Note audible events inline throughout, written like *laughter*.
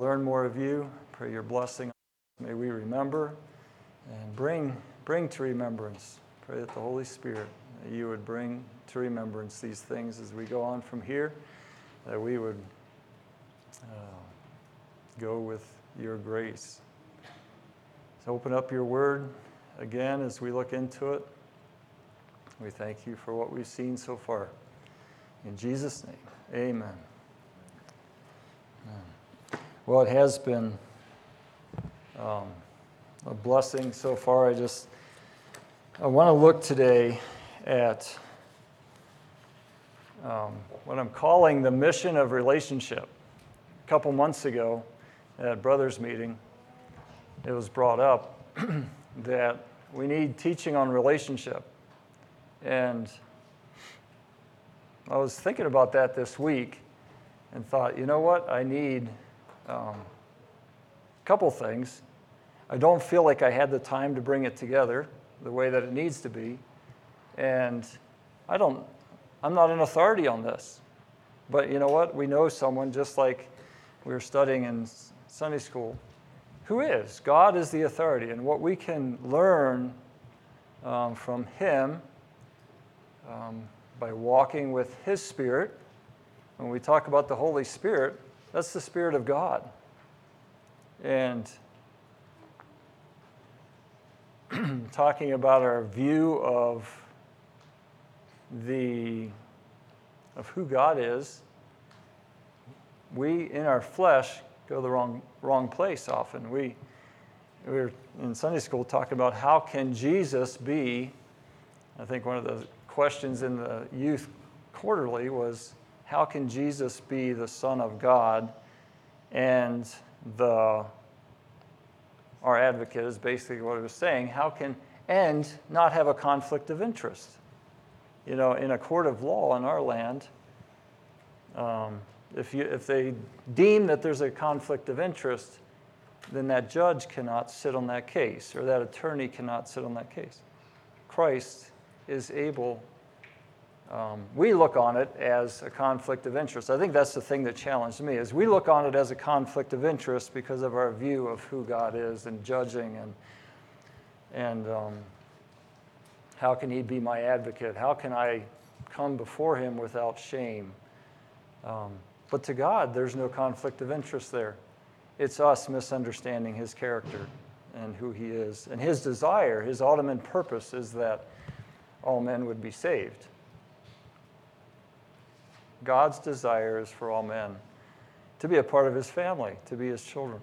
learn more of you. Pray your blessing. May we remember and bring, bring to remembrance. Pray that the Holy Spirit, you would bring to remembrance these things as we go on from here, that we would uh, go with your grace. So open up your word again as we look into it. We thank you for what we've seen so far. In Jesus' name, amen. Well, it has been um, a blessing so far. I just I want to look today at um, what I'm calling the mission of relationship. A couple months ago at brothers meeting, it was brought up *clears throat* that we need teaching on relationship, and I was thinking about that this week and thought, you know what? I need um, couple things. I don't feel like I had the time to bring it together the way that it needs to be. And I don't, I'm not an authority on this. But you know what? We know someone just like we were studying in Sunday school who is. God is the authority. And what we can learn um, from Him um, by walking with His Spirit, when we talk about the Holy Spirit, that's the Spirit of God. And *clears throat* talking about our view of the of who God is, we in our flesh go the wrong wrong place often. We we were in Sunday school talking about how can Jesus be I think one of the questions in the youth quarterly was how can Jesus be the Son of God? And the our advocate is basically what he was saying. How can and not have a conflict of interest? You know, in a court of law in our land, um, if, you, if they deem that there's a conflict of interest, then that judge cannot sit on that case or that attorney cannot sit on that case. Christ is able um, we look on it as a conflict of interest. I think that's the thing that challenged me is we look on it as a conflict of interest because of our view of who God is and judging and and um, how can He be my advocate? How can I come before Him without shame? Um, but to God, there's no conflict of interest there. It's us misunderstanding His character and who He is. And His desire, His ultimate purpose is that all men would be saved. God's desire is for all men to be a part of his family, to be his children.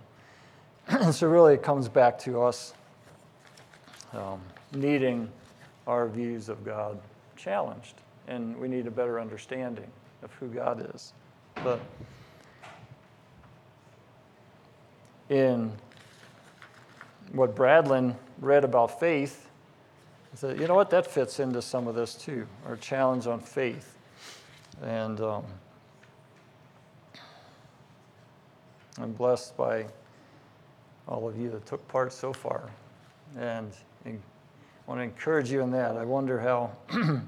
*clears throat* so, really, it comes back to us um, needing our views of God challenged, and we need a better understanding of who God is. But in what Bradlin read about faith, he said, you know what, that fits into some of this too, our challenge on faith. And um, I'm blessed by all of you that took part so far. And I want to encourage you in that. I wonder how, *clears throat* you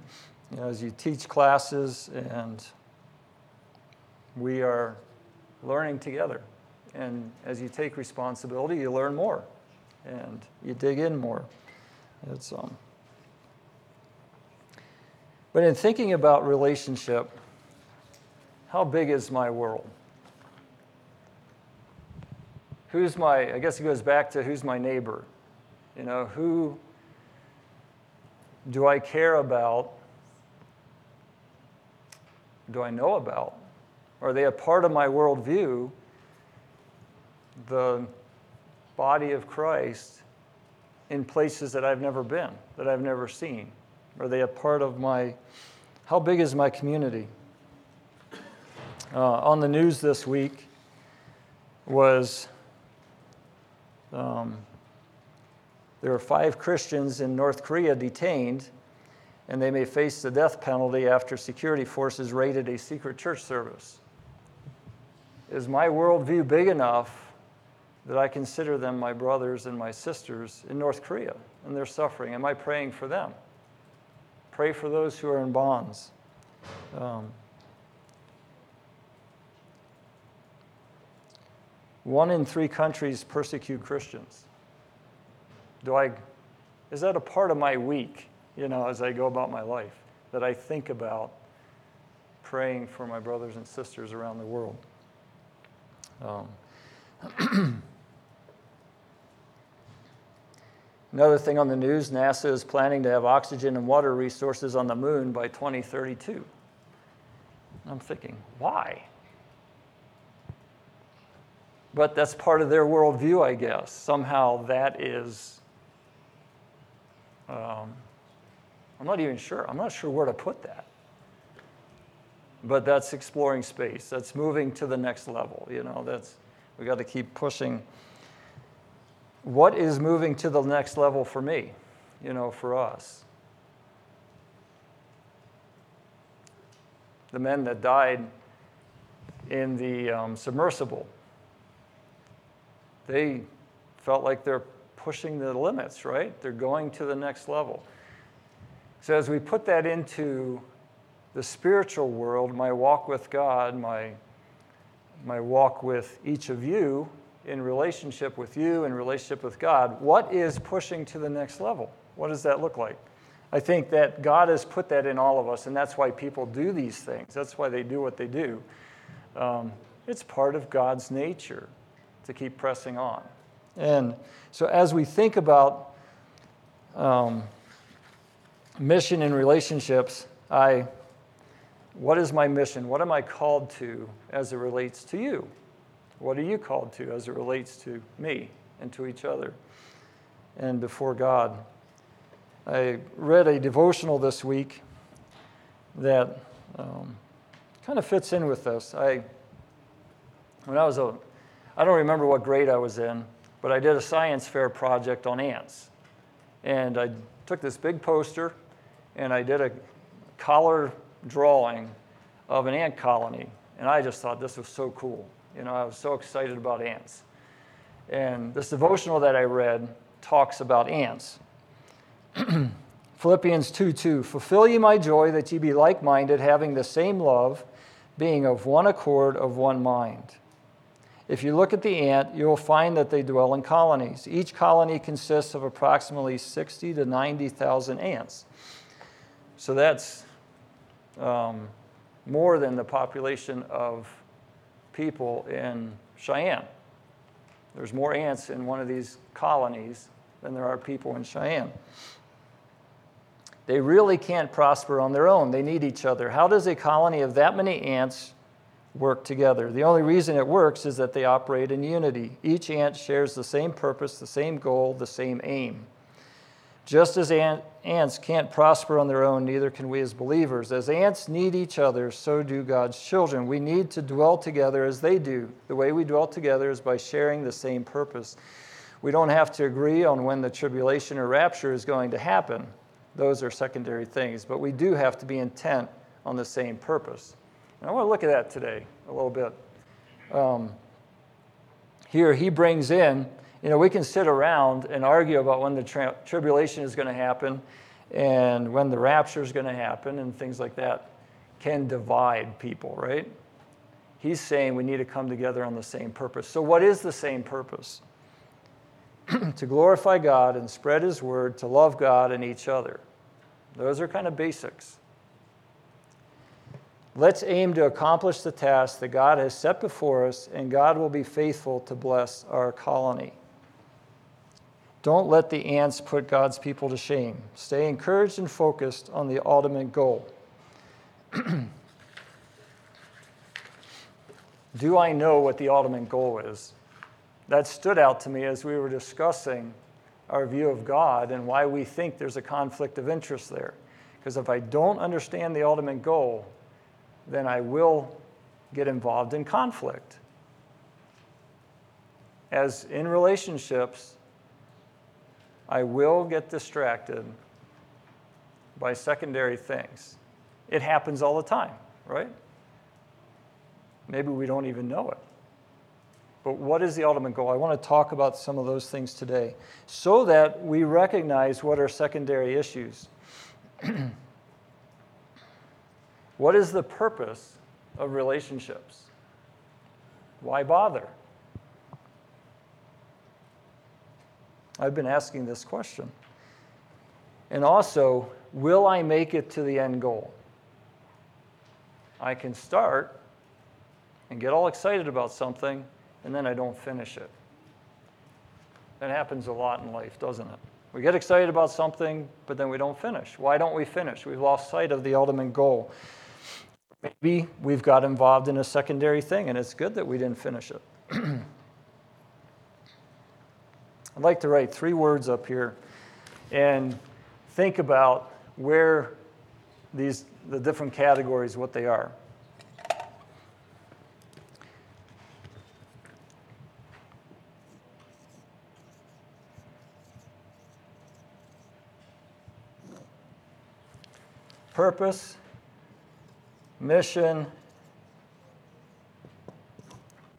know, as you teach classes and we are learning together. And as you take responsibility, you learn more and you dig in more. It's, um, but in thinking about relationship, how big is my world? Who's my, I guess it goes back to who's my neighbor? You know, who do I care about? Do I know about? Are they a part of my worldview? The body of Christ in places that I've never been, that I've never seen? Are they a part of my, how big is my community? Uh, on the news this week was um, there are five Christians in North Korea detained, and they may face the death penalty after security forces raided a secret church service. Is my worldview big enough that I consider them my brothers and my sisters in North Korea and their suffering? Am I praying for them? Pray for those who are in bonds. Um, one in three countries persecute Christians. Do I, is that a part of my week, you know, as I go about my life, that I think about praying for my brothers and sisters around the world? Um, *clears throat* Another thing on the news NASA is planning to have oxygen and water resources on the moon by 2032. I'm thinking, why? But that's part of their worldview, I guess. Somehow that is, um, I'm not even sure. I'm not sure where to put that. But that's exploring space. That's moving to the next level. You know, that's, we got to keep pushing what is moving to the next level for me, you know, for us? The men that died in the um, submersible, they felt like they're pushing the limits, right? They're going to the next level. So, as we put that into the spiritual world, my walk with God, my, my walk with each of you, in relationship with you, in relationship with God, what is pushing to the next level? What does that look like? I think that God has put that in all of us, and that's why people do these things. That's why they do what they do. Um, it's part of God's nature to keep pressing on. And so, as we think about um, mission and relationships, I, what is my mission? What am I called to as it relates to you? What are you called to as it relates to me and to each other and before God? I read a devotional this week that um, kind of fits in with this. I, when I was a, I don't remember what grade I was in, but I did a science fair project on ants. And I took this big poster and I did a color drawing of an ant colony. And I just thought this was so cool. You know, I was so excited about ants. And this devotional that I read talks about ants. *clears throat* Philippians 2 2 Fulfill ye my joy that ye be like minded, having the same love, being of one accord, of one mind. If you look at the ant, you will find that they dwell in colonies. Each colony consists of approximately 60 to 90,000 ants. So that's um, more than the population of people in Cheyenne. There's more ants in one of these colonies than there are people in Cheyenne. They really can't prosper on their own. They need each other. How does a colony of that many ants work together? The only reason it works is that they operate in unity. Each ant shares the same purpose, the same goal, the same aim. Just as ants can't prosper on their own, neither can we as believers. As ants need each other, so do God's children. We need to dwell together as they do. The way we dwell together is by sharing the same purpose. We don't have to agree on when the tribulation or rapture is going to happen. Those are secondary things, but we do have to be intent on the same purpose. And I want to look at that today a little bit. Um, here, he brings in you know, we can sit around and argue about when the tribulation is going to happen and when the rapture is going to happen and things like that can divide people, right? He's saying we need to come together on the same purpose. So, what is the same purpose? *clears throat* to glorify God and spread His word, to love God and each other. Those are kind of basics. Let's aim to accomplish the task that God has set before us, and God will be faithful to bless our colony. Don't let the ants put God's people to shame. Stay encouraged and focused on the ultimate goal. *clears throat* Do I know what the ultimate goal is? That stood out to me as we were discussing our view of God and why we think there's a conflict of interest there. Because if I don't understand the ultimate goal, then I will get involved in conflict. As in relationships, I will get distracted by secondary things. It happens all the time, right? Maybe we don't even know it. But what is the ultimate goal? I want to talk about some of those things today so that we recognize what are secondary issues. *clears throat* what is the purpose of relationships? Why bother? I've been asking this question. And also, will I make it to the end goal? I can start and get all excited about something, and then I don't finish it. That happens a lot in life, doesn't it? We get excited about something, but then we don't finish. Why don't we finish? We've lost sight of the ultimate goal. Maybe we've got involved in a secondary thing, and it's good that we didn't finish it. *clears throat* I'd like to write three words up here and think about where these the different categories what they are. Purpose, mission,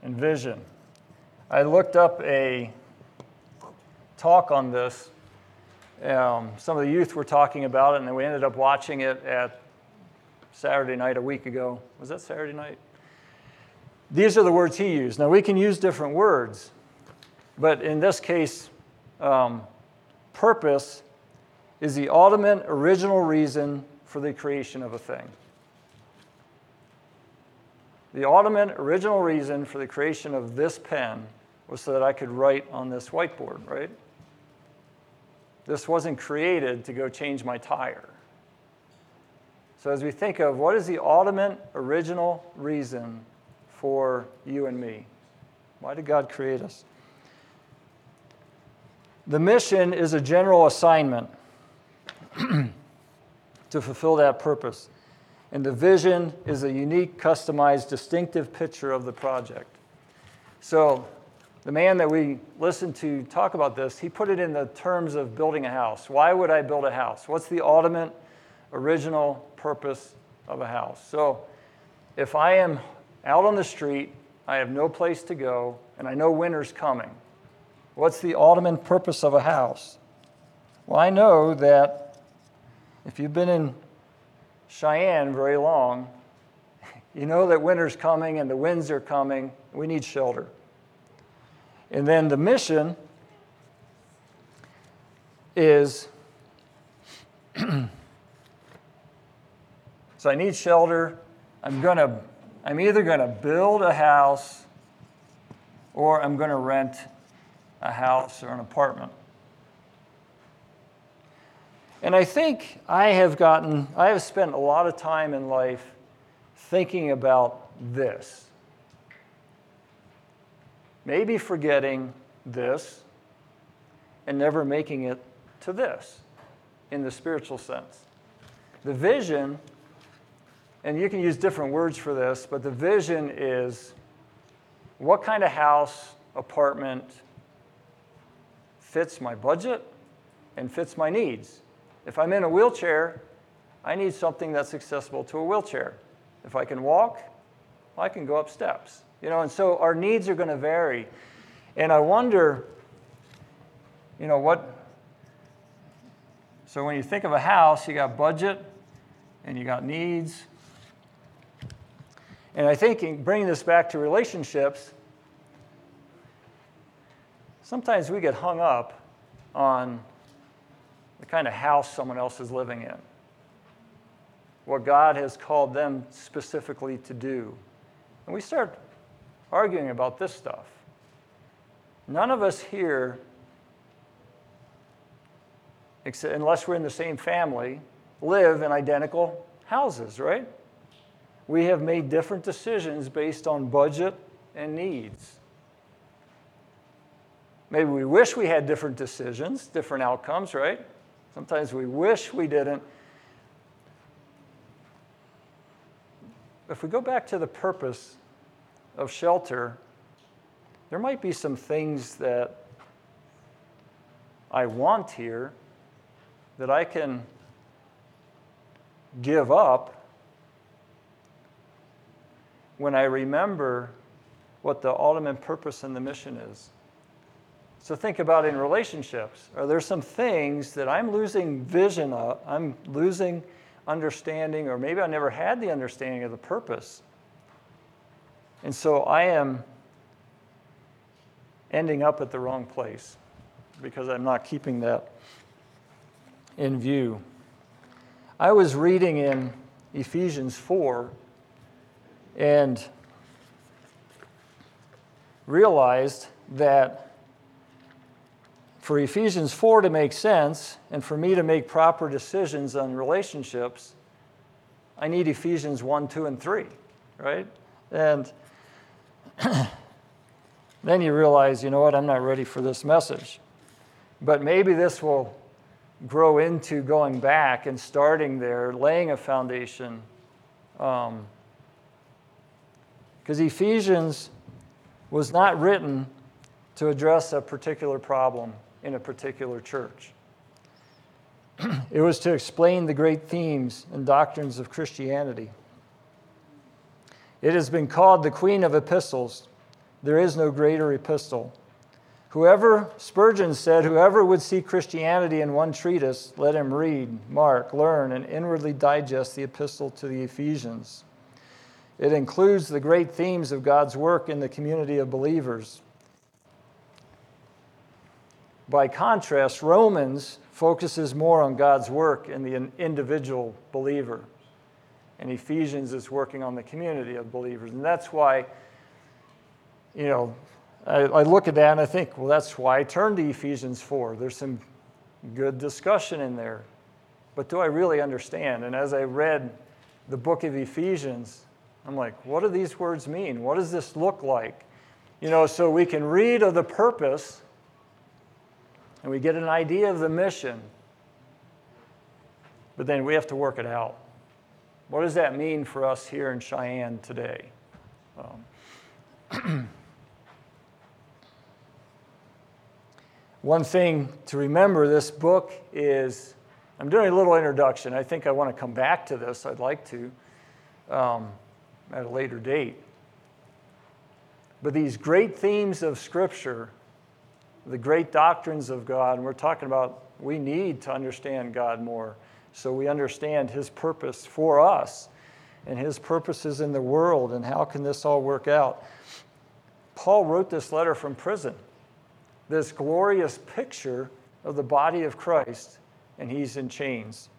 and vision. I looked up a talk on this. Um, some of the youth were talking about it, and then we ended up watching it at Saturday night a week ago. Was that Saturday night? These are the words he used. Now, we can use different words, but in this case, um, purpose is the ultimate original reason for the creation of a thing. The ultimate original reason for the creation of this pen was so that I could write on this whiteboard, right? This wasn't created to go change my tire. So, as we think of what is the ultimate original reason for you and me? Why did God create us? The mission is a general assignment *clears throat* to fulfill that purpose. And the vision is a unique, customized, distinctive picture of the project. So, the man that we listened to talk about this, he put it in the terms of building a house. Why would I build a house? What's the ultimate, original purpose of a house? So, if I am out on the street, I have no place to go, and I know winter's coming, what's the ultimate purpose of a house? Well, I know that if you've been in Cheyenne very long, *laughs* you know that winter's coming and the winds are coming. We need shelter. And then the mission is *clears throat* so I need shelter. I'm going to I'm either going to build a house or I'm going to rent a house or an apartment. And I think I have gotten, I have spent a lot of time in life thinking about this. Maybe forgetting this and never making it to this in the spiritual sense. The vision, and you can use different words for this, but the vision is what kind of house, apartment fits my budget and fits my needs. If I'm in a wheelchair, I need something that's accessible to a wheelchair. If I can walk, I can go up steps. You know, and so our needs are going to vary. And I wonder, you know, what. So when you think of a house, you got budget and you got needs. And I think bringing this back to relationships, sometimes we get hung up on the kind of house someone else is living in, what God has called them specifically to do. And we start arguing about this stuff. None of us here, unless we're in the same family, live in identical houses, right? We have made different decisions based on budget and needs. Maybe we wish we had different decisions, different outcomes, right? Sometimes we wish we didn't. If we go back to the purpose of shelter, there might be some things that I want here that I can give up when I remember what the ultimate purpose and the mission is. So think about in relationships. Are there some things that I'm losing vision of, I'm losing understanding, or maybe I never had the understanding of the purpose? And so I am ending up at the wrong place. because I'm not keeping that in view. I was reading in Ephesians 4 and realized that for Ephesians 4 to make sense and for me to make proper decisions on relationships, I need Ephesians 1, 2, and 3, right? And *clears throat* then you realize, you know what, I'm not ready for this message. But maybe this will grow into going back and starting there, laying a foundation. Because um, Ephesians was not written to address a particular problem in a particular church. *clears throat* it was to explain the great themes and doctrines of Christianity. It has been called the Queen of Epistles. There is no greater epistle. Whoever, Spurgeon said, whoever would see Christianity in one treatise, let him read, mark, learn, and inwardly digest the epistle to the Ephesians. It includes the great themes of God's work in the community of believers. By contrast, Romans focuses more on God's work in the individual believer, and Ephesians is working on the community of believers. And that's why, you know, I, I look at that and I think, well, that's why I turned to Ephesians 4. There's some good discussion in there. But do I really understand? And as I read the book of Ephesians, I'm like, what do these words mean? What does this look like? You know, so we can read of the purpose and we get an idea of the mission, but then we have to work it out. What does that mean for us here in Cheyenne today? Um, *clears throat* One thing to remember this book is I'm doing a little introduction. I think I want to come back to this. I'd like to um, at a later date. But these great themes of Scripture, the great doctrines of God, and we're talking about we need to understand God more so we understand His purpose for us and His purposes in the world and how can this all work out. Paul wrote this letter from prison this glorious picture of the body of Christ, and he's in chains.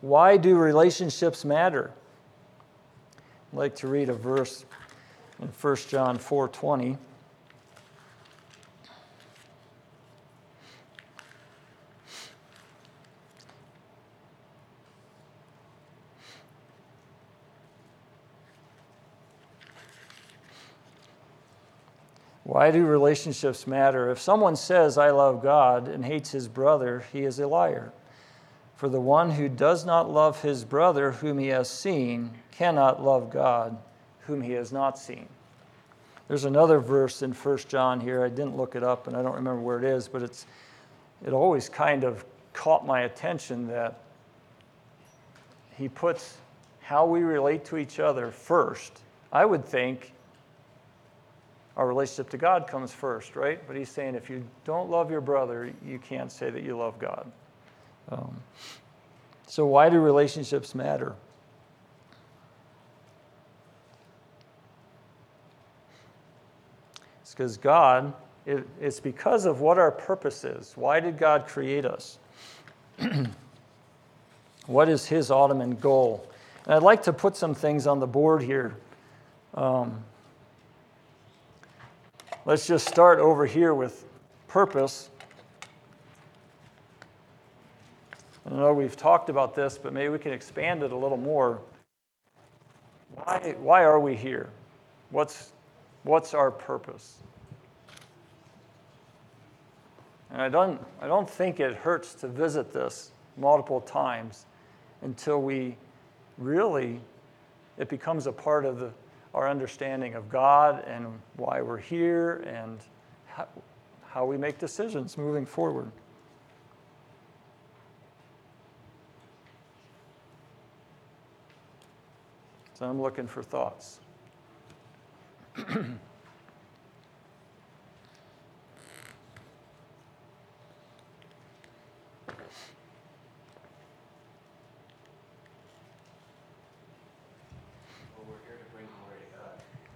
Why do relationships matter? I'd like to read a verse in 1 John 4:20. Why do relationships matter? If someone says, I love God, and hates his brother, he is a liar. For the one who does not love his brother whom he has seen cannot love God whom he has not seen. There's another verse in 1 John here. I didn't look it up and I don't remember where it is, but it's, it always kind of caught my attention that he puts how we relate to each other first. I would think our relationship to God comes first, right? But he's saying if you don't love your brother, you can't say that you love God. Um, so, why do relationships matter? It's because God, it, it's because of what our purpose is. Why did God create us? *clears throat* what is His ultimate goal? And I'd like to put some things on the board here. Um, Let's just start over here with purpose. I know we've talked about this, but maybe we can expand it a little more. Why, why are we here? What's, what's our purpose? And I don't, I don't think it hurts to visit this multiple times until we really, it becomes a part of the, our understanding of God and why we're here and how, how we make decisions moving forward. So I'm looking for thoughts. *clears throat*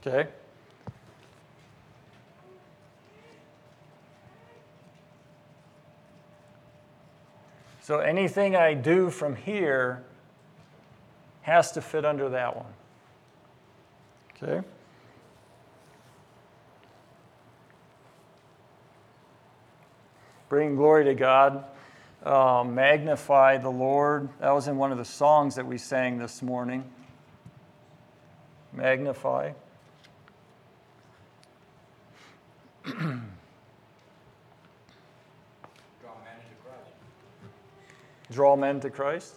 Okay? So anything I do from here has to fit under that one. Okay? Bring glory to God. Uh, magnify the Lord. That was in one of the songs that we sang this morning. Magnify. Draw men to Christ. Draw men to Christ.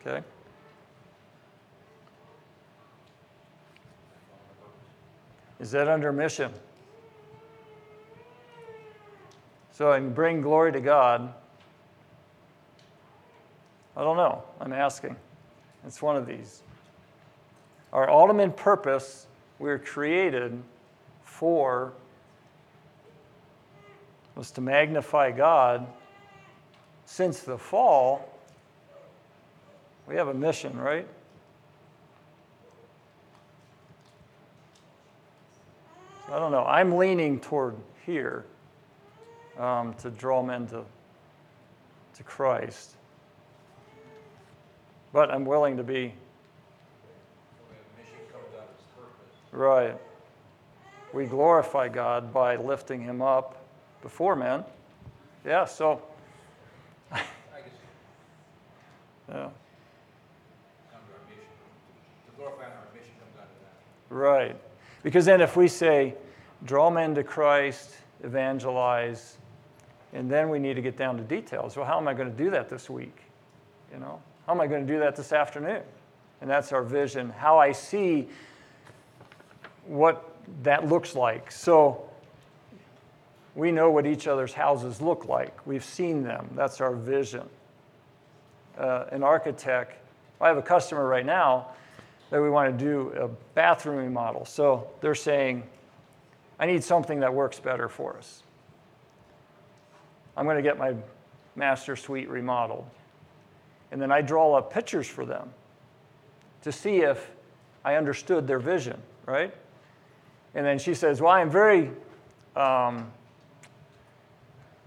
Okay. Is that under mission? So, and bring glory to God. I don't know. I'm asking. It's one of these. Our ultimate purpose, we're created for, was to magnify God. Since the fall, we have a mission, right? I don't know. I'm leaning toward here um, to draw men to, to Christ. But I'm willing to be. Right. We glorify God by lifting him up before men. Yeah, so. *laughs* Yeah. Right. Because then if we say, draw men to Christ, evangelize, and then we need to get down to details. Well, how am I going to do that this week? You know, how am I going to do that this afternoon? And that's our vision, how I see what that looks like. So we know what each other's houses look like. We've seen them. That's our vision. Uh, an architect, I have a customer right now that we want to do a bathroom remodel. So they're saying, I need something that works better for us. I'm going to get my master suite remodeled. And then I draw up pictures for them to see if I understood their vision, right? And then she says, Well, I'm very, um,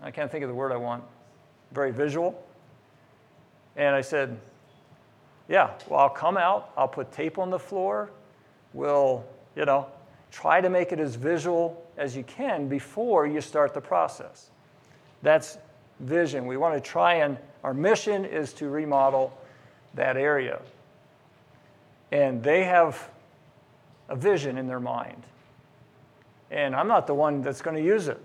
I can't think of the word I want, very visual. And I said, Yeah, well, I'll come out, I'll put tape on the floor, we'll, you know, try to make it as visual as you can before you start the process. That's vision. We want to try and, our mission is to remodel that area. And they have a vision in their mind. And I'm not the one that's going to use it.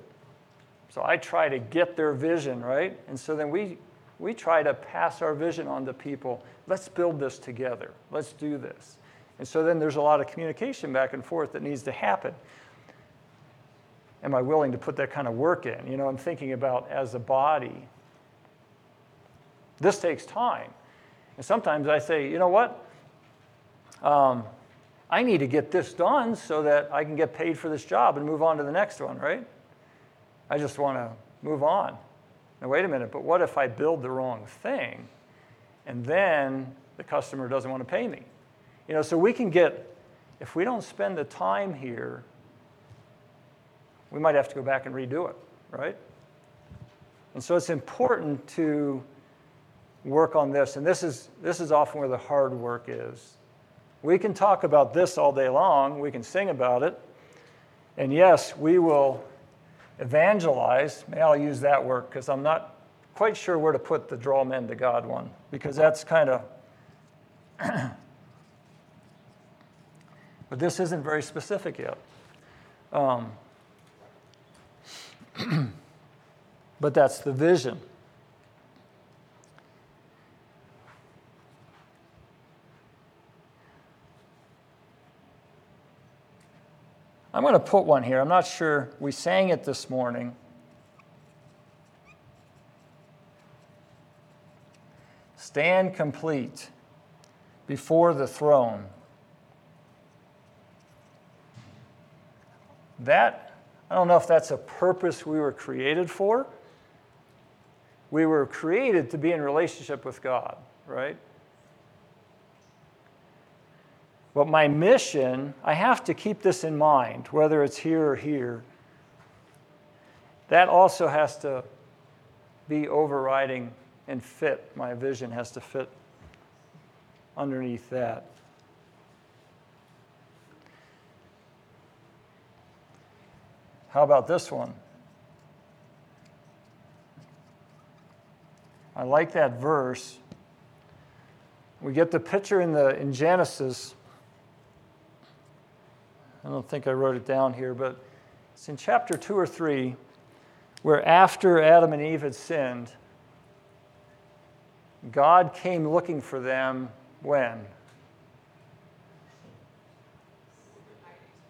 So I try to get their vision, right? And so then we, we try to pass our vision on to people. Let's build this together. Let's do this. And so then there's a lot of communication back and forth that needs to happen. Am I willing to put that kind of work in? You know, I'm thinking about as a body. This takes time. And sometimes I say, you know what? Um, I need to get this done so that I can get paid for this job and move on to the next one, right? I just want to move on. Now, wait a minute, but what if I build the wrong thing and then the customer doesn't want to pay me? You know, so we can get, if we don't spend the time here, we might have to go back and redo it, right? And so it's important to work on this. And this is, this is often where the hard work is. We can talk about this all day long, we can sing about it. And yes, we will evangelize. May I'll use that word because I'm not quite sure where to put the draw men to God one, because that's kind of. *clears throat* but this isn't very specific yet. Um, *clears throat* but that's the vision. I'm going to put one here. I'm not sure. We sang it this morning. Stand complete before the throne. That, I don't know if that's a purpose we were created for. We were created to be in relationship with God, right? But my mission, I have to keep this in mind, whether it's here or here. That also has to be overriding and fit. My vision has to fit underneath that. How about this one? I like that verse. We get the picture in, the, in Genesis. I don't think I wrote it down here, but it's in chapter 2 or 3 where after Adam and Eve had sinned, God came looking for them when?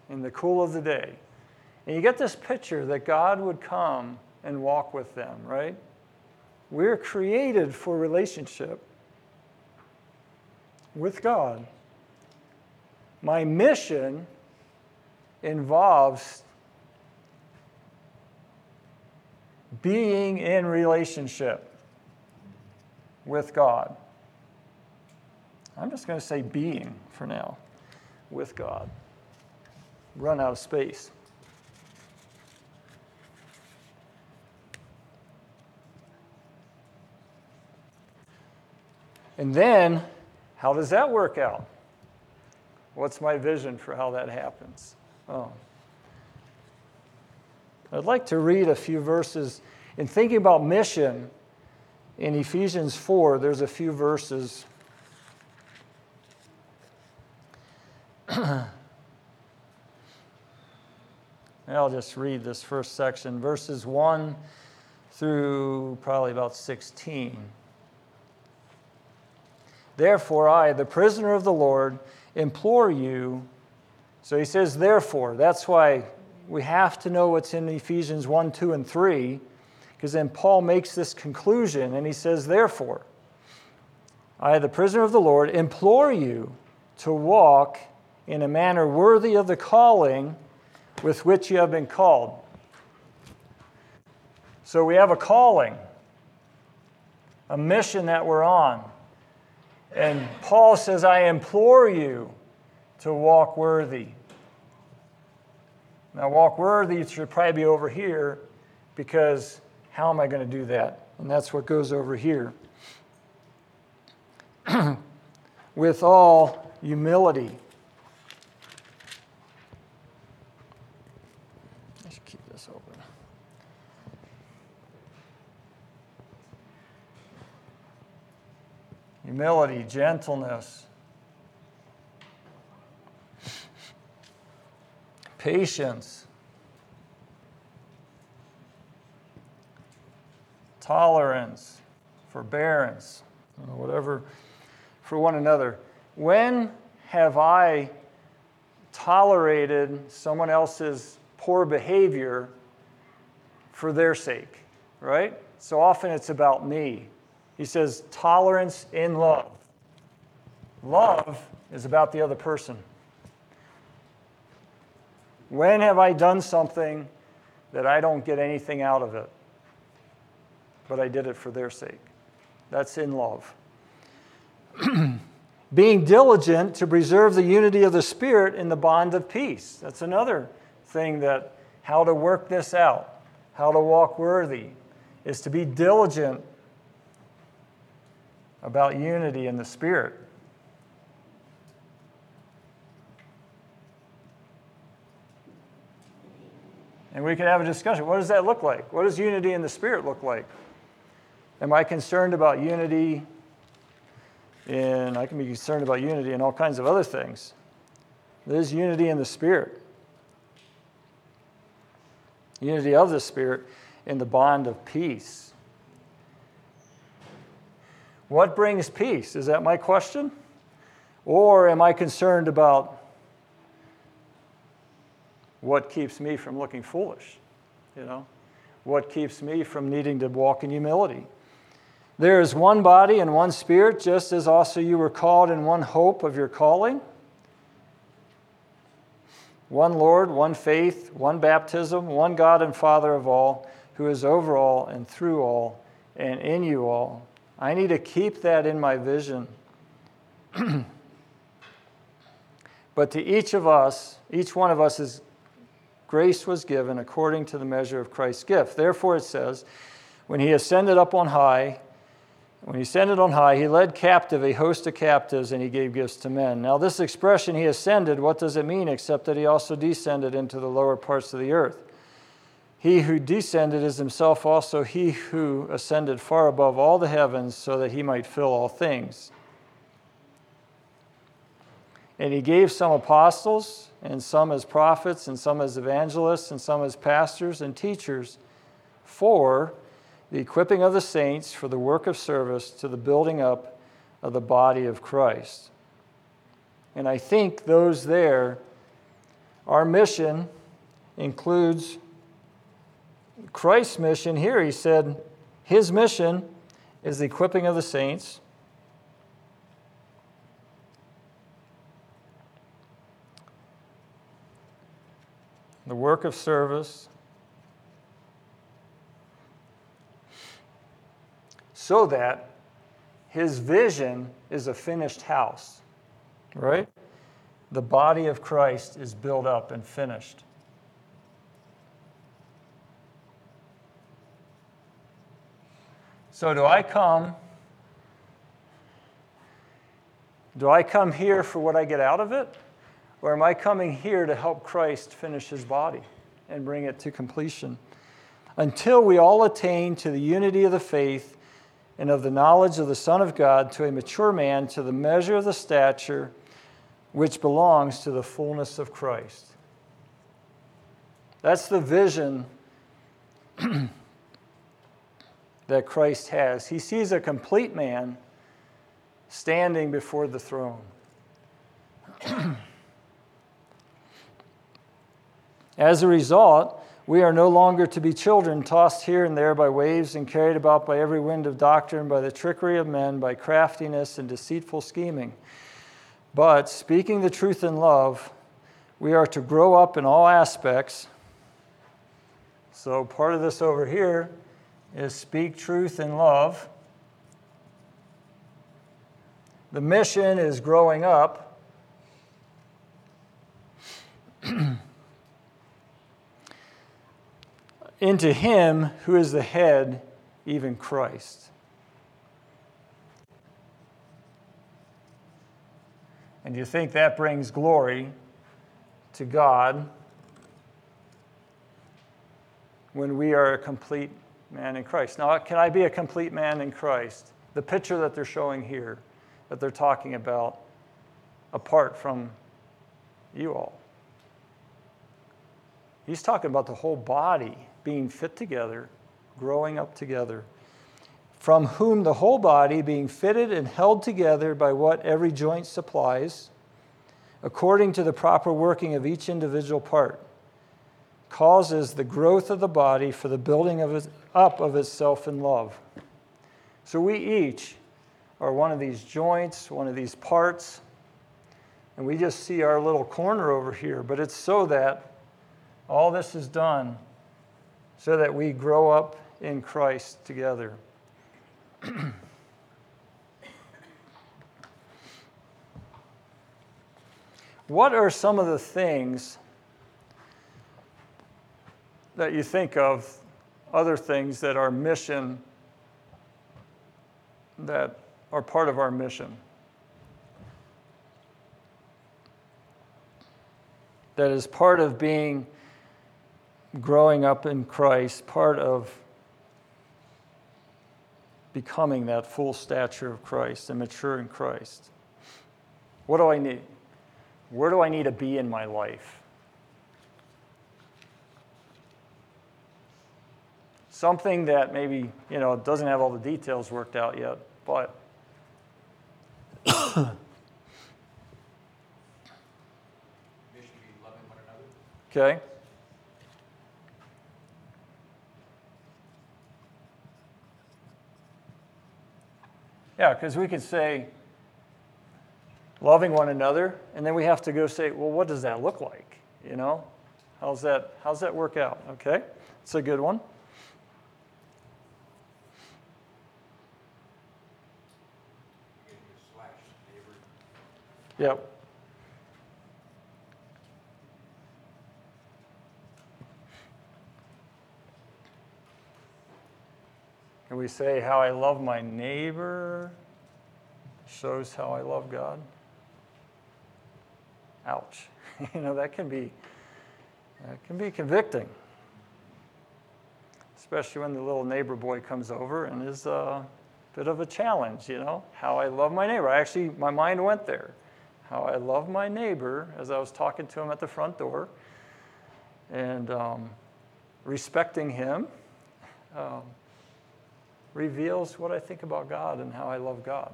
In the cool of the day. And you get this picture that God would come and walk with them, right? We're created for relationship with God. My mission involves being in relationship with God. I'm just going to say being for now with God. Run out of space. And then, how does that work out? What's my vision for how that happens? Oh. I'd like to read a few verses. In thinking about mission, in Ephesians 4, there's a few verses. *clears throat* I'll just read this first section, verses 1 through probably about 16. Therefore, I, the prisoner of the Lord, implore you. So he says, therefore. That's why we have to know what's in Ephesians 1, 2, and 3, because then Paul makes this conclusion and he says, therefore. I, the prisoner of the Lord, implore you to walk in a manner worthy of the calling with which you have been called. So we have a calling, a mission that we're on. And Paul says, I implore you to walk worthy. Now, walk worthy should probably be over here because how am I going to do that? And that's what goes over here. *clears throat* With all humility. Keep this open. humility, gentleness, patience, tolerance, forbearance, whatever, for one another. When have I tolerated someone else's poor behavior for their sake, right? So often it's about me. He says, tolerance in love. Love is about the other person. When have I done something that I don't get anything out of it, but I did it for their sake? That's in love. *clears throat* Being diligent to preserve the unity of the Spirit in the bond of peace. That's another thing that how to work this out, how to walk worthy, is to be diligent about unity in the Spirit. And we can have a discussion. What does that look like? What does unity in the Spirit look like? Am I concerned about unity And I can be concerned about unity in all kinds of other things. There's unity in the Spirit. Unity of the Spirit in the bond of peace. What brings peace? Is that my question? Or am I concerned about what keeps me from looking foolish? You know, what keeps me from needing to walk in humility? There is one body and one spirit, just as also you were called in one hope of your calling. One Lord, one faith, one baptism, one God and Father of all, who is over all and through all and in you all. I need to keep that in my vision. *clears throat* but to each of us, each one of us is grace was given according to the measure of Christ's gift. Therefore it says, when he ascended up on high, When he ascended on high, he led captive a host of captives and he gave gifts to men. Now, this expression, he ascended, what does it mean except that he also descended into the lower parts of the earth? He who descended is himself also he who ascended far above all the heavens so that he might fill all things. And he gave some apostles, and some as prophets, and some as evangelists, and some as pastors and teachers for the equipping of the saints for the work of service to the building up of the body of Christ. And I think those there, our mission includes Christ's mission. Here he said his mission is the equipping of the saints. The work of service, so that his vision is a finished house, right? The body of Christ is built up and finished. So, do I come? Do I come here for what I get out of it? Or am I coming here to help Christ finish his body and bring it to completion? Until we all attain to the unity of the faith and of the knowledge of the Son of God to a mature man, to the measure of the stature which belongs to the fullness of Christ. That's the vision *clears throat* that Christ has. He sees a complete man standing before the throne. *clears throat* As a result, we are no longer to be children tossed here and there by waves and carried about by every wind of doctrine, by the trickery of men, by craftiness and deceitful scheming. But speaking the truth in love, we are to grow up in all aspects. So, part of this over here is speak truth in love. The mission is growing up. *clears throat* into him who is the head, even Christ. And you think that brings glory to God when we are a complete man in Christ. Now, can I be a complete man in Christ? The picture that they're showing here, that they're talking about, apart from you all. He's talking about the whole body being fit together, growing up together, from whom the whole body, being fitted and held together by what every joint supplies, according to the proper working of each individual part, causes the growth of the body for the building of it, up of itself in love. So we each are one of these joints, one of these parts, and we just see our little corner over here, but it's so that all this is done so that we grow up in Christ together. *clears throat* what are some of the things that you think of, other things that are mission, that are part of our mission? That is part of being growing up in Christ, part of becoming that full stature of Christ and mature in Christ. What do I need? Where do I need to be in my life? Something that maybe, you know, doesn't have all the details worked out yet, but *coughs* Okay. Yeah, because we could say loving one another, and then we have to go say, well, what does that look like? You know, how's that? How's that work out? Okay, it's a good one. Yep. Can we say how I love my neighbor shows how I love God? Ouch. *laughs* you know, that can be that can be convicting. Especially when the little neighbor boy comes over and is a bit of a challenge, you know, how I love my neighbor. I actually, my mind went there. How I love my neighbor as I was talking to him at the front door and um, respecting him um, reveals what I think about God and how I love God.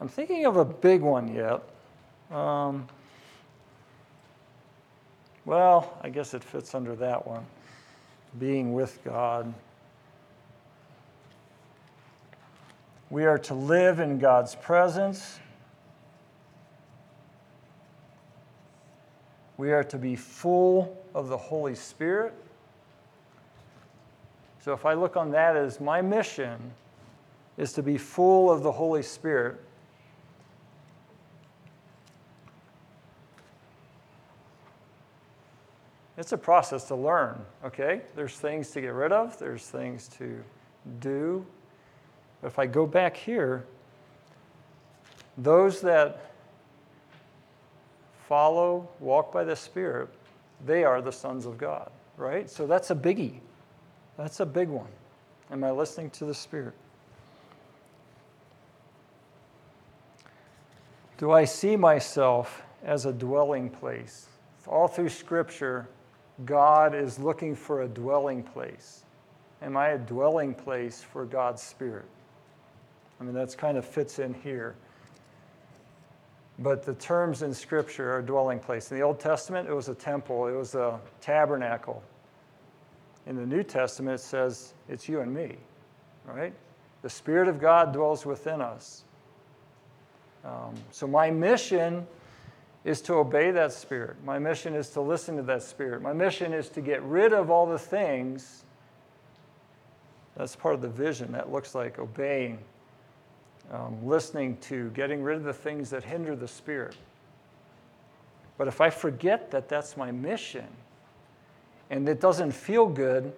I'm thinking of a big one yet. Um, well, I guess it fits under that one being with God. We are to live in God's presence. We are to be full of the Holy Spirit. So if I look on that as my mission is to be full of the Holy Spirit, it's a process to learn, okay? There's things to get rid of, there's things to do. But if I go back here, those that follow, walk by the Spirit, they are the sons of God, right? So that's a biggie. That's a big one. Am I listening to the Spirit? Do I see myself as a dwelling place? All through Scripture, God is looking for a dwelling place. Am I a dwelling place for God's Spirit? I mean, that's kind of fits in here. But the terms in Scripture are dwelling place. In the Old Testament, it was a temple, it was a tabernacle. In the New Testament, it says it's you and me, right? The Spirit of God dwells within us. Um, so, my mission is to obey that Spirit. My mission is to listen to that Spirit. My mission is to get rid of all the things. That's part of the vision. That looks like obeying, um, listening to, getting rid of the things that hinder the Spirit. But if I forget that that's my mission, and it doesn't feel good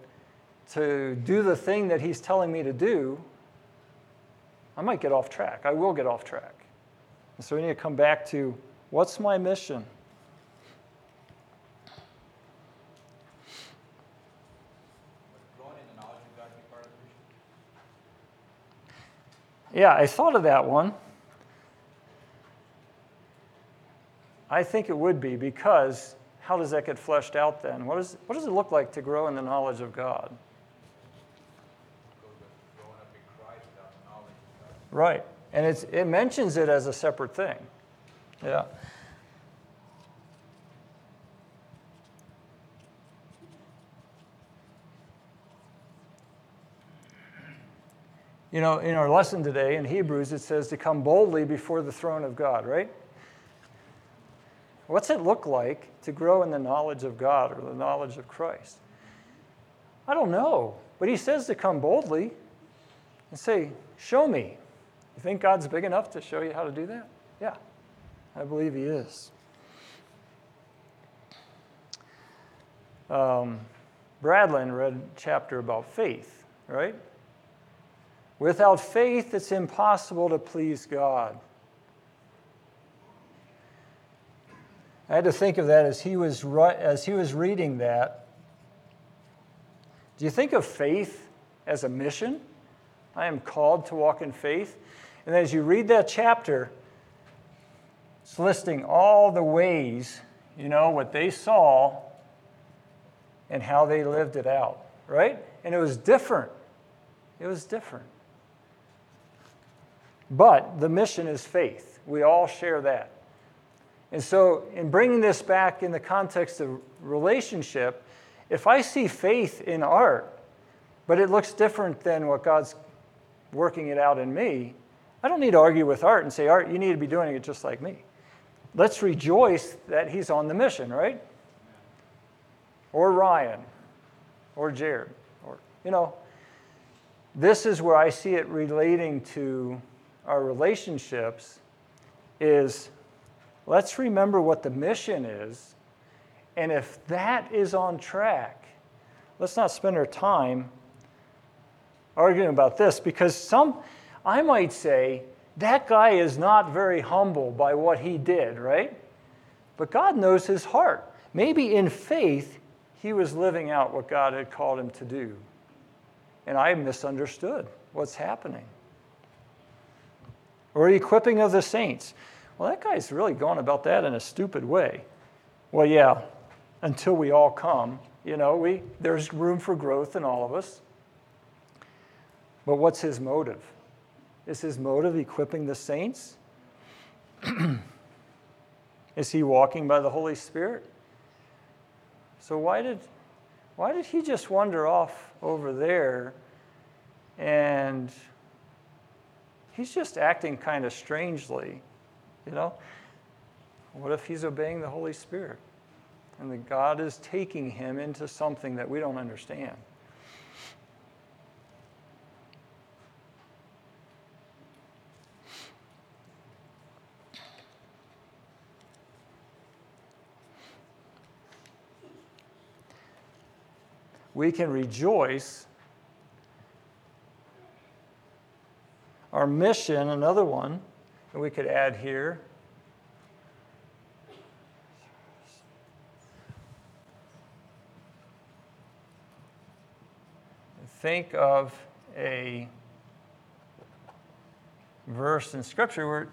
to do the thing that He's telling me to do, I might get off track. I will get off track. And so we need to come back to What's my mission? Yeah, I thought of that one. I think it would be because how does that get fleshed out then? What, is, what does it look like to grow in the knowledge of God? Right. And it's, it mentions it as a separate thing. Yeah. You know, in our lesson today in Hebrews, it says to come boldly before the throne of God, right? What's it look like to grow in the knowledge of God or the knowledge of Christ? I don't know. But he says to come boldly and say, Show me. You think God's big enough to show you how to do that? Yeah, I believe he is. Um, Bradlin read a chapter about faith, right? Without faith, it's impossible to please God. I had to think of that as he was, as he was reading that. Do you think of faith as a mission? I am called to walk in faith. And as you read that chapter, it's listing all the ways, you know, what they saw and how they lived it out, right? And it was different. It was different. But the mission is faith. We all share that. And so, in bringing this back in the context of relationship, if I see faith in art, but it looks different than what God's working it out in me, I don't need to argue with art and say, Art, you need to be doing it just like me. Let's rejoice that he's on the mission, right? Or Ryan, or Jared, or, you know, this is where I see it relating to our relationships is let's remember what the mission is And if that is on track, let's not spend our time arguing about this because some, I might say, that guy is not very humble by what he did, right? But God knows his heart. Maybe in faith, he was living out what God had called him to do. And I misunderstood what's happening. Or equipping of the saints. Well, that guy's really going about that in a stupid way. Well, yeah, until we all come, you know, we, there's room for growth in all of us. But what's his motive? Is his motive equipping the saints? *clears throat* Is he walking by the Holy Spirit? So why did why did he just wander off over there and he's just acting kind of strangely, you know? What if he's obeying the Holy Spirit? And that God is taking him into something that we don't understand. we can rejoice. Our mission, another one that we could add here. Think of a verse in Scripture where it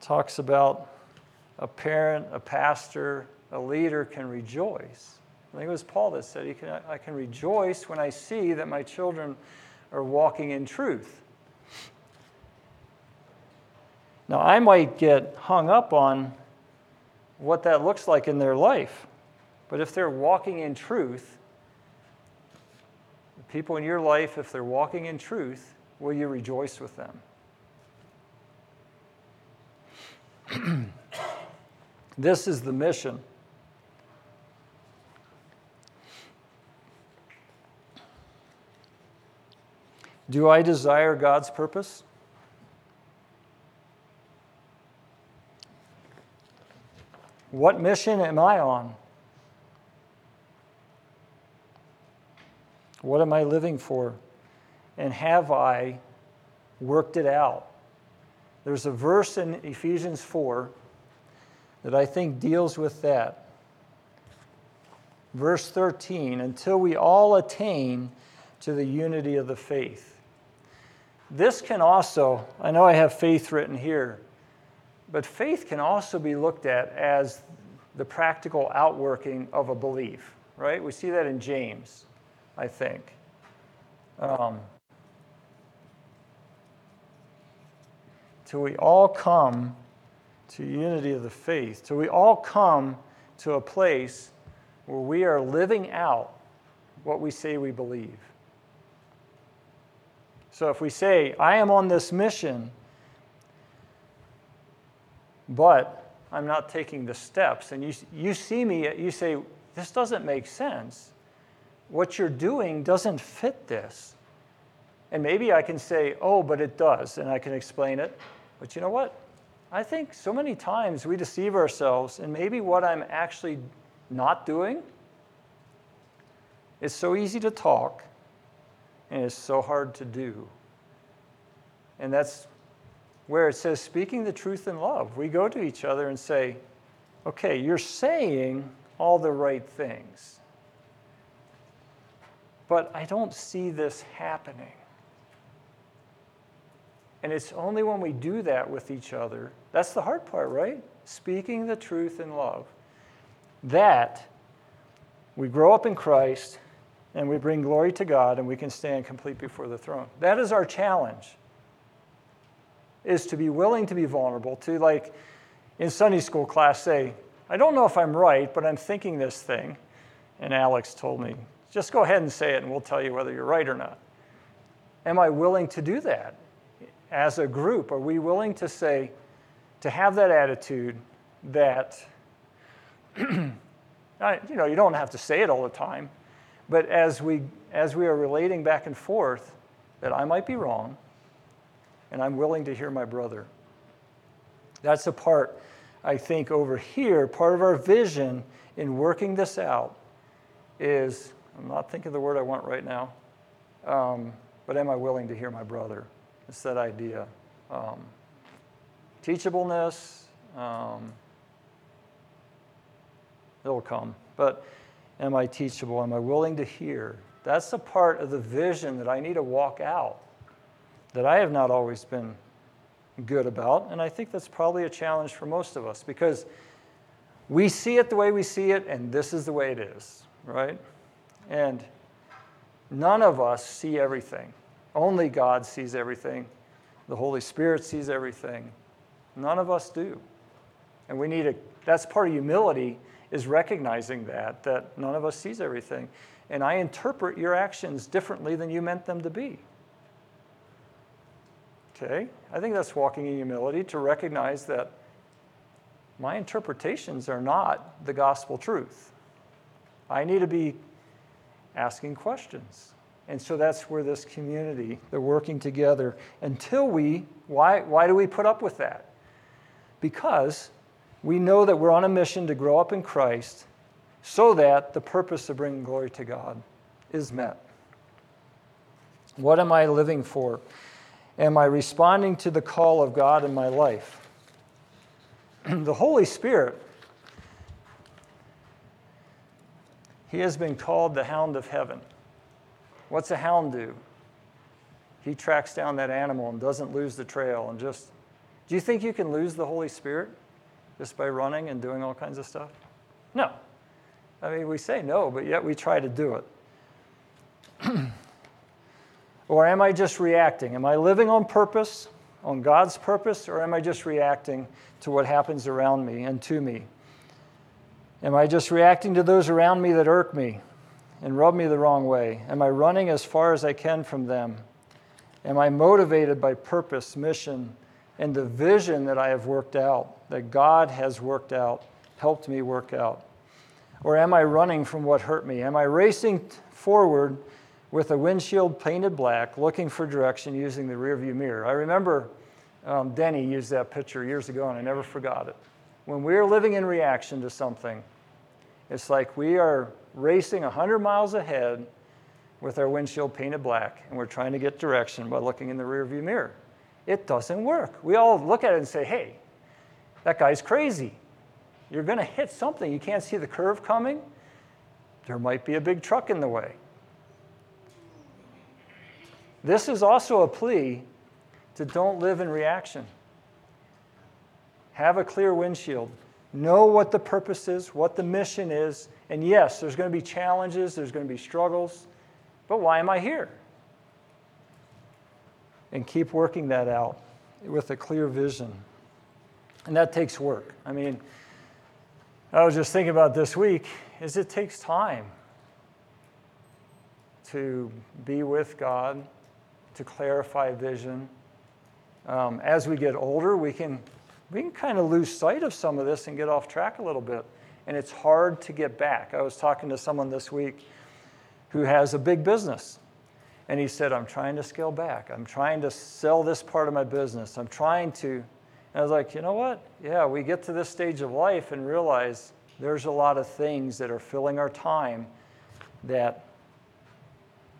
talks about a parent, a pastor, a leader can rejoice. I think it was Paul that said, I can rejoice when I see that my children are walking in truth. Now, I might get hung up on what that looks like in their life, but if they're walking in truth, the people in your life, if they're walking in truth, will you rejoice with them? *clears throat* this is the mission. Do I desire God's purpose? What mission am I on? What am I living for? And have I worked it out? There's a verse in Ephesians 4 that I think deals with that. Verse 13 until we all attain to the unity of the faith this can also, I know I have faith written here, but faith can also be looked at as the practical outworking of a belief, right? We see that in James, I think. Um, till we all come to unity of the faith, till we all come to a place where we are living out what we say we believe. So if we say, I am on this mission, but I'm not taking the steps, and you, you see me, you say, this doesn't make sense. What you're doing doesn't fit this. And maybe I can say, oh, but it does, and I can explain it. But you know what? I think so many times we deceive ourselves, and maybe what I'm actually not doing is so easy to talk and it's so hard to do. And that's where it says speaking the truth in love. We go to each other and say, okay, you're saying all the right things, but I don't see this happening. And it's only when we do that with each other, that's the hard part, right? Speaking the truth in love, that we grow up in Christ and we bring glory to God and we can stand complete before the throne. That is our challenge. Is to be willing to be vulnerable, to like in Sunday school class say, I don't know if I'm right, but I'm thinking this thing. And Alex told me, just go ahead and say it and we'll tell you whether you're right or not. Am I willing to do that? As a group, are we willing to say, to have that attitude that, *clears throat* you know, you don't have to say it all the time, but as we, as we are relating back and forth, that I might be wrong, and I'm willing to hear my brother. That's a part I think over here, part of our vision in working this out is I'm not thinking of the word I want right now, um, but am I willing to hear my brother? It's that idea. Um, teachableness, um, it'll come. But am I teachable? Am I willing to hear? That's the part of the vision that I need to walk out that I have not always been good about. And I think that's probably a challenge for most of us because we see it the way we see it, and this is the way it is, right? And none of us see everything. Only God sees everything. The Holy Spirit sees everything. None of us do. And we need a, that's part of humility is recognizing that, that none of us sees everything. And I interpret your actions differently than you meant them to be. Okay? I think that's walking in humility to recognize that my interpretations are not the gospel truth. I need to be asking questions. And so that's where this community, they're working together until we, why, why do we put up with that? Because we know that we're on a mission to grow up in Christ so that the purpose of bringing glory to God is met. What am I living for? Am I responding to the call of God in my life? *clears throat* the Holy Spirit, he has been called the hound of heaven. What's a hound do? He tracks down that animal and doesn't lose the trail and just. Do you think you can lose the Holy Spirit just by running and doing all kinds of stuff? No. I mean, we say no, but yet we try to do it. *clears throat* or am I just reacting? Am I living on purpose, on God's purpose, or am I just reacting to what happens around me and to me? Am I just reacting to those around me that irk me and rub me the wrong way? Am I running as far as I can from them? Am I motivated by purpose, mission, and the vision that I have worked out, that God has worked out, helped me work out? Or am I running from what hurt me? Am I racing forward with a windshield painted black, looking for direction using the rearview mirror? I remember um, Denny used that picture years ago, and I never forgot it. When we're living in reaction to something, it's like we are racing 100 miles ahead with our windshield painted black, and we're trying to get direction by looking in the rearview mirror. It doesn't work. We all look at it and say, hey, that guy's crazy. You're going to hit something. You can't see the curve coming. There might be a big truck in the way. This is also a plea to don't live in reaction. Have a clear windshield. Know what the purpose is, what the mission is. And yes, there's going to be challenges, there's going to be struggles. But why am I here? And keep working that out with a clear vision. And that takes work. I mean, I was just thinking about this week is it takes time to be with God, to clarify vision. Um, as we get older, we can we can kind of lose sight of some of this and get off track a little bit. And it's hard to get back. I was talking to someone this week who has a big business. And he said, I'm trying to scale back. I'm trying to sell this part of my business. I'm trying to. And I was like, you know what? Yeah, we get to this stage of life and realize there's a lot of things that are filling our time that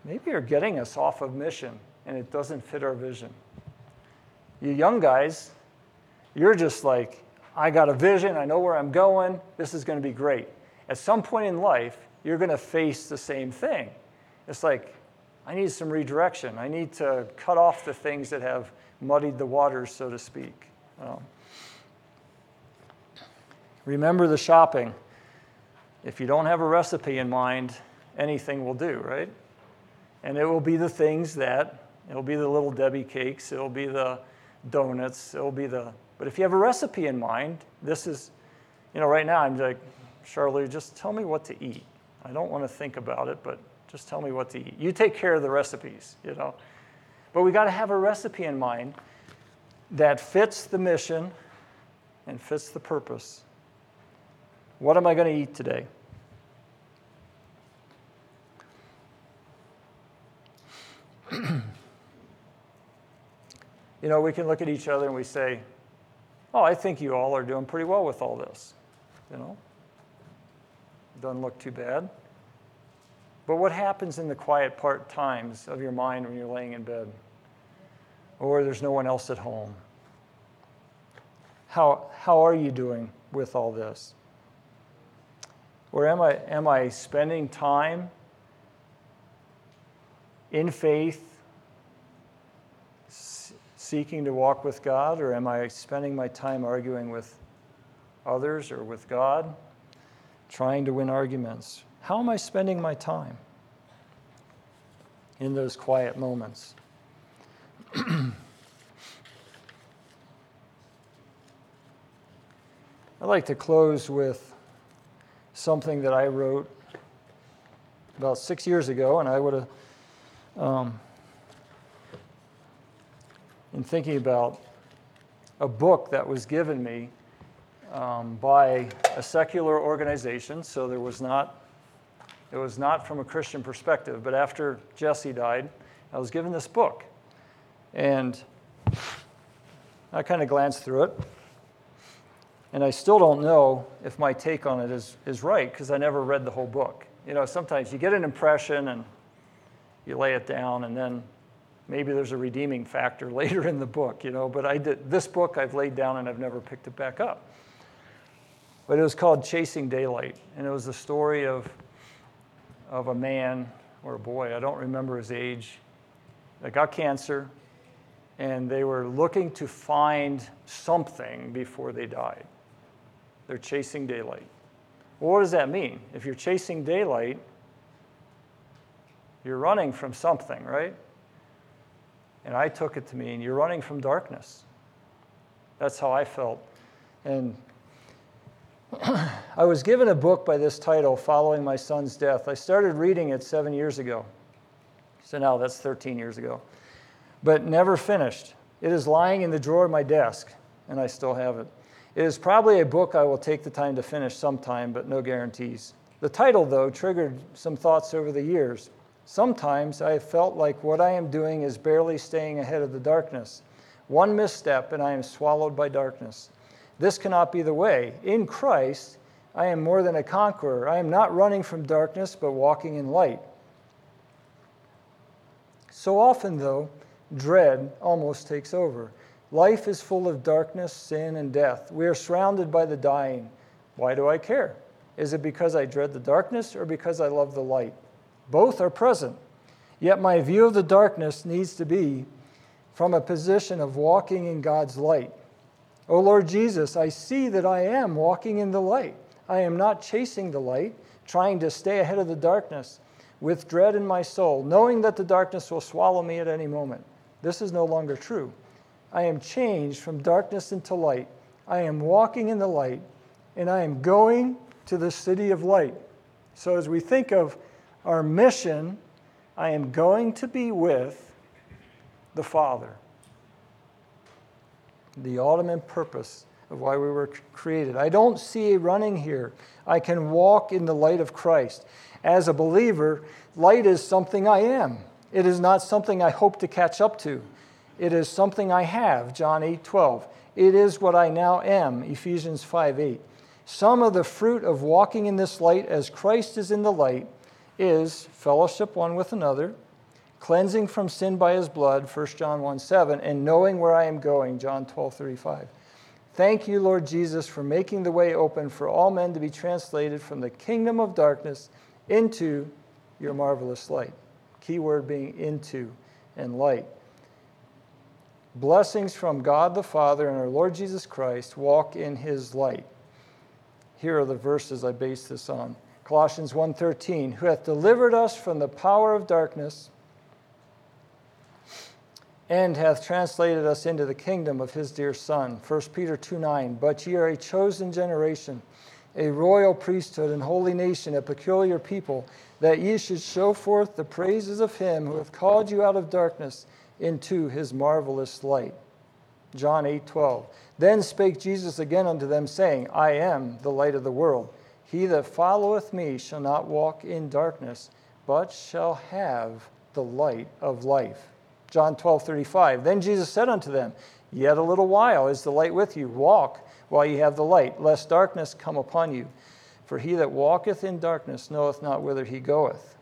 maybe are getting us off of mission and it doesn't fit our vision. You young guys, you're just like, I got a vision, I know where I'm going, this is going to be great. At some point in life, you're going to face the same thing. It's like, I need some redirection. I need to cut off the things that have muddied the waters, so to speak. Um, remember the shopping. If you don't have a recipe in mind, anything will do, right? And it will be the things that, it'll be the little Debbie cakes, it'll be the donuts, it'll be the but if you have a recipe in mind, this is, you know, right now I'm like, Charlie, just tell me what to eat. I don't want to think about it, but just tell me what to eat. You take care of the recipes, you know. But we got to have a recipe in mind that fits the mission and fits the purpose. What am I going to eat today? *clears throat* you know, we can look at each other and we say, oh, I think you all are doing pretty well with all this. You know? Doesn't look too bad. But what happens in the quiet part times of your mind when you're laying in bed? Or there's no one else at home? How, how are you doing with all this? Or am I, am I spending time in faith, seeking to walk with God, or am I spending my time arguing with others or with God, trying to win arguments? How am I spending my time in those quiet moments? *clears throat* I'd like to close with something that I wrote about six years ago, and I would have, um, in thinking about a book that was given me um, by a secular organization, so there was not, it was not from a Christian perspective. But after Jesse died, I was given this book, and I kind of glanced through it. And I still don't know if my take on it is, is right because I never read the whole book. You know, sometimes you get an impression and you lay it down, and then maybe there's a redeeming factor *laughs* later in the book, you know. But I did, this book I've laid down and I've never picked it back up. But it was called Chasing Daylight, and it was the story of, of a man or a boy, I don't remember his age, that got cancer, and they were looking to find something before they died. They're chasing daylight. Well, what does that mean? If you're chasing daylight, you're running from something, right? And I took it to mean you're running from darkness. That's how I felt. And *coughs* I was given a book by this title, Following My Son's Death. I started reading it seven years ago. So now that's 13 years ago. But never finished. It is lying in the drawer of my desk, and I still have it. It is probably a book I will take the time to finish sometime, but no guarantees. The title, though, triggered some thoughts over the years. Sometimes I have felt like what I am doing is barely staying ahead of the darkness. One misstep, and I am swallowed by darkness. This cannot be the way. In Christ, I am more than a conqueror. I am not running from darkness, but walking in light. So often, though, dread almost takes over. Life is full of darkness, sin, and death. We are surrounded by the dying. Why do I care? Is it because I dread the darkness or because I love the light? Both are present. Yet my view of the darkness needs to be from a position of walking in God's light. O Lord Jesus, I see that I am walking in the light. I am not chasing the light, trying to stay ahead of the darkness with dread in my soul, knowing that the darkness will swallow me at any moment. This is no longer true. I am changed from darkness into light. I am walking in the light, and I am going to the city of light. So, as we think of our mission, I am going to be with the Father. The ultimate purpose of why we were created. I don't see a running here. I can walk in the light of Christ. As a believer, light is something I am. It is not something I hope to catch up to. It is something I have, John 8 12. It is what I now am, Ephesians 5 8. Some of the fruit of walking in this light as Christ is in the light is fellowship one with another, cleansing from sin by his blood, 1 John 1 7, and knowing where I am going, John 12 35. Thank you, Lord Jesus, for making the way open for all men to be translated from the kingdom of darkness into your marvelous light. Key word being into and light. Blessings from God the Father and our Lord Jesus Christ. Walk in his light. Here are the verses I base this on. Colossians 1:13, who hath delivered us from the power of darkness and hath translated us into the kingdom of his dear son. 1 Peter 2 9. but ye are a chosen generation, a royal priesthood and holy nation, a peculiar people, that ye should show forth the praises of him who hath called you out of darkness into his marvelous light. John 8 12. Then spake Jesus again unto them, saying, I am the light of the world. He that followeth me shall not walk in darkness, but shall have the light of life. John 12 35. Then Jesus said unto them, Yet a little while is the light with you. Walk while ye have the light, lest darkness come upon you. For he that walketh in darkness knoweth not whither he goeth.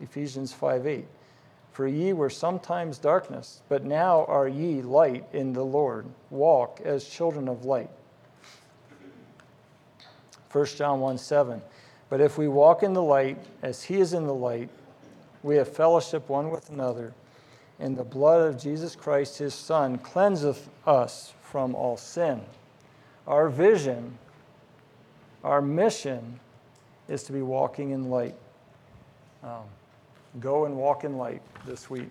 Ephesians 5 8. For ye were sometimes darkness, but now are ye light in the Lord. Walk as children of light. 1 John 1 7. But if we walk in the light, as he is in the light, we have fellowship one with another, and the blood of Jesus Christ, his Son, cleanseth us from all sin. Our vision, our mission is to be walking in light. Um, go and walk in light this week.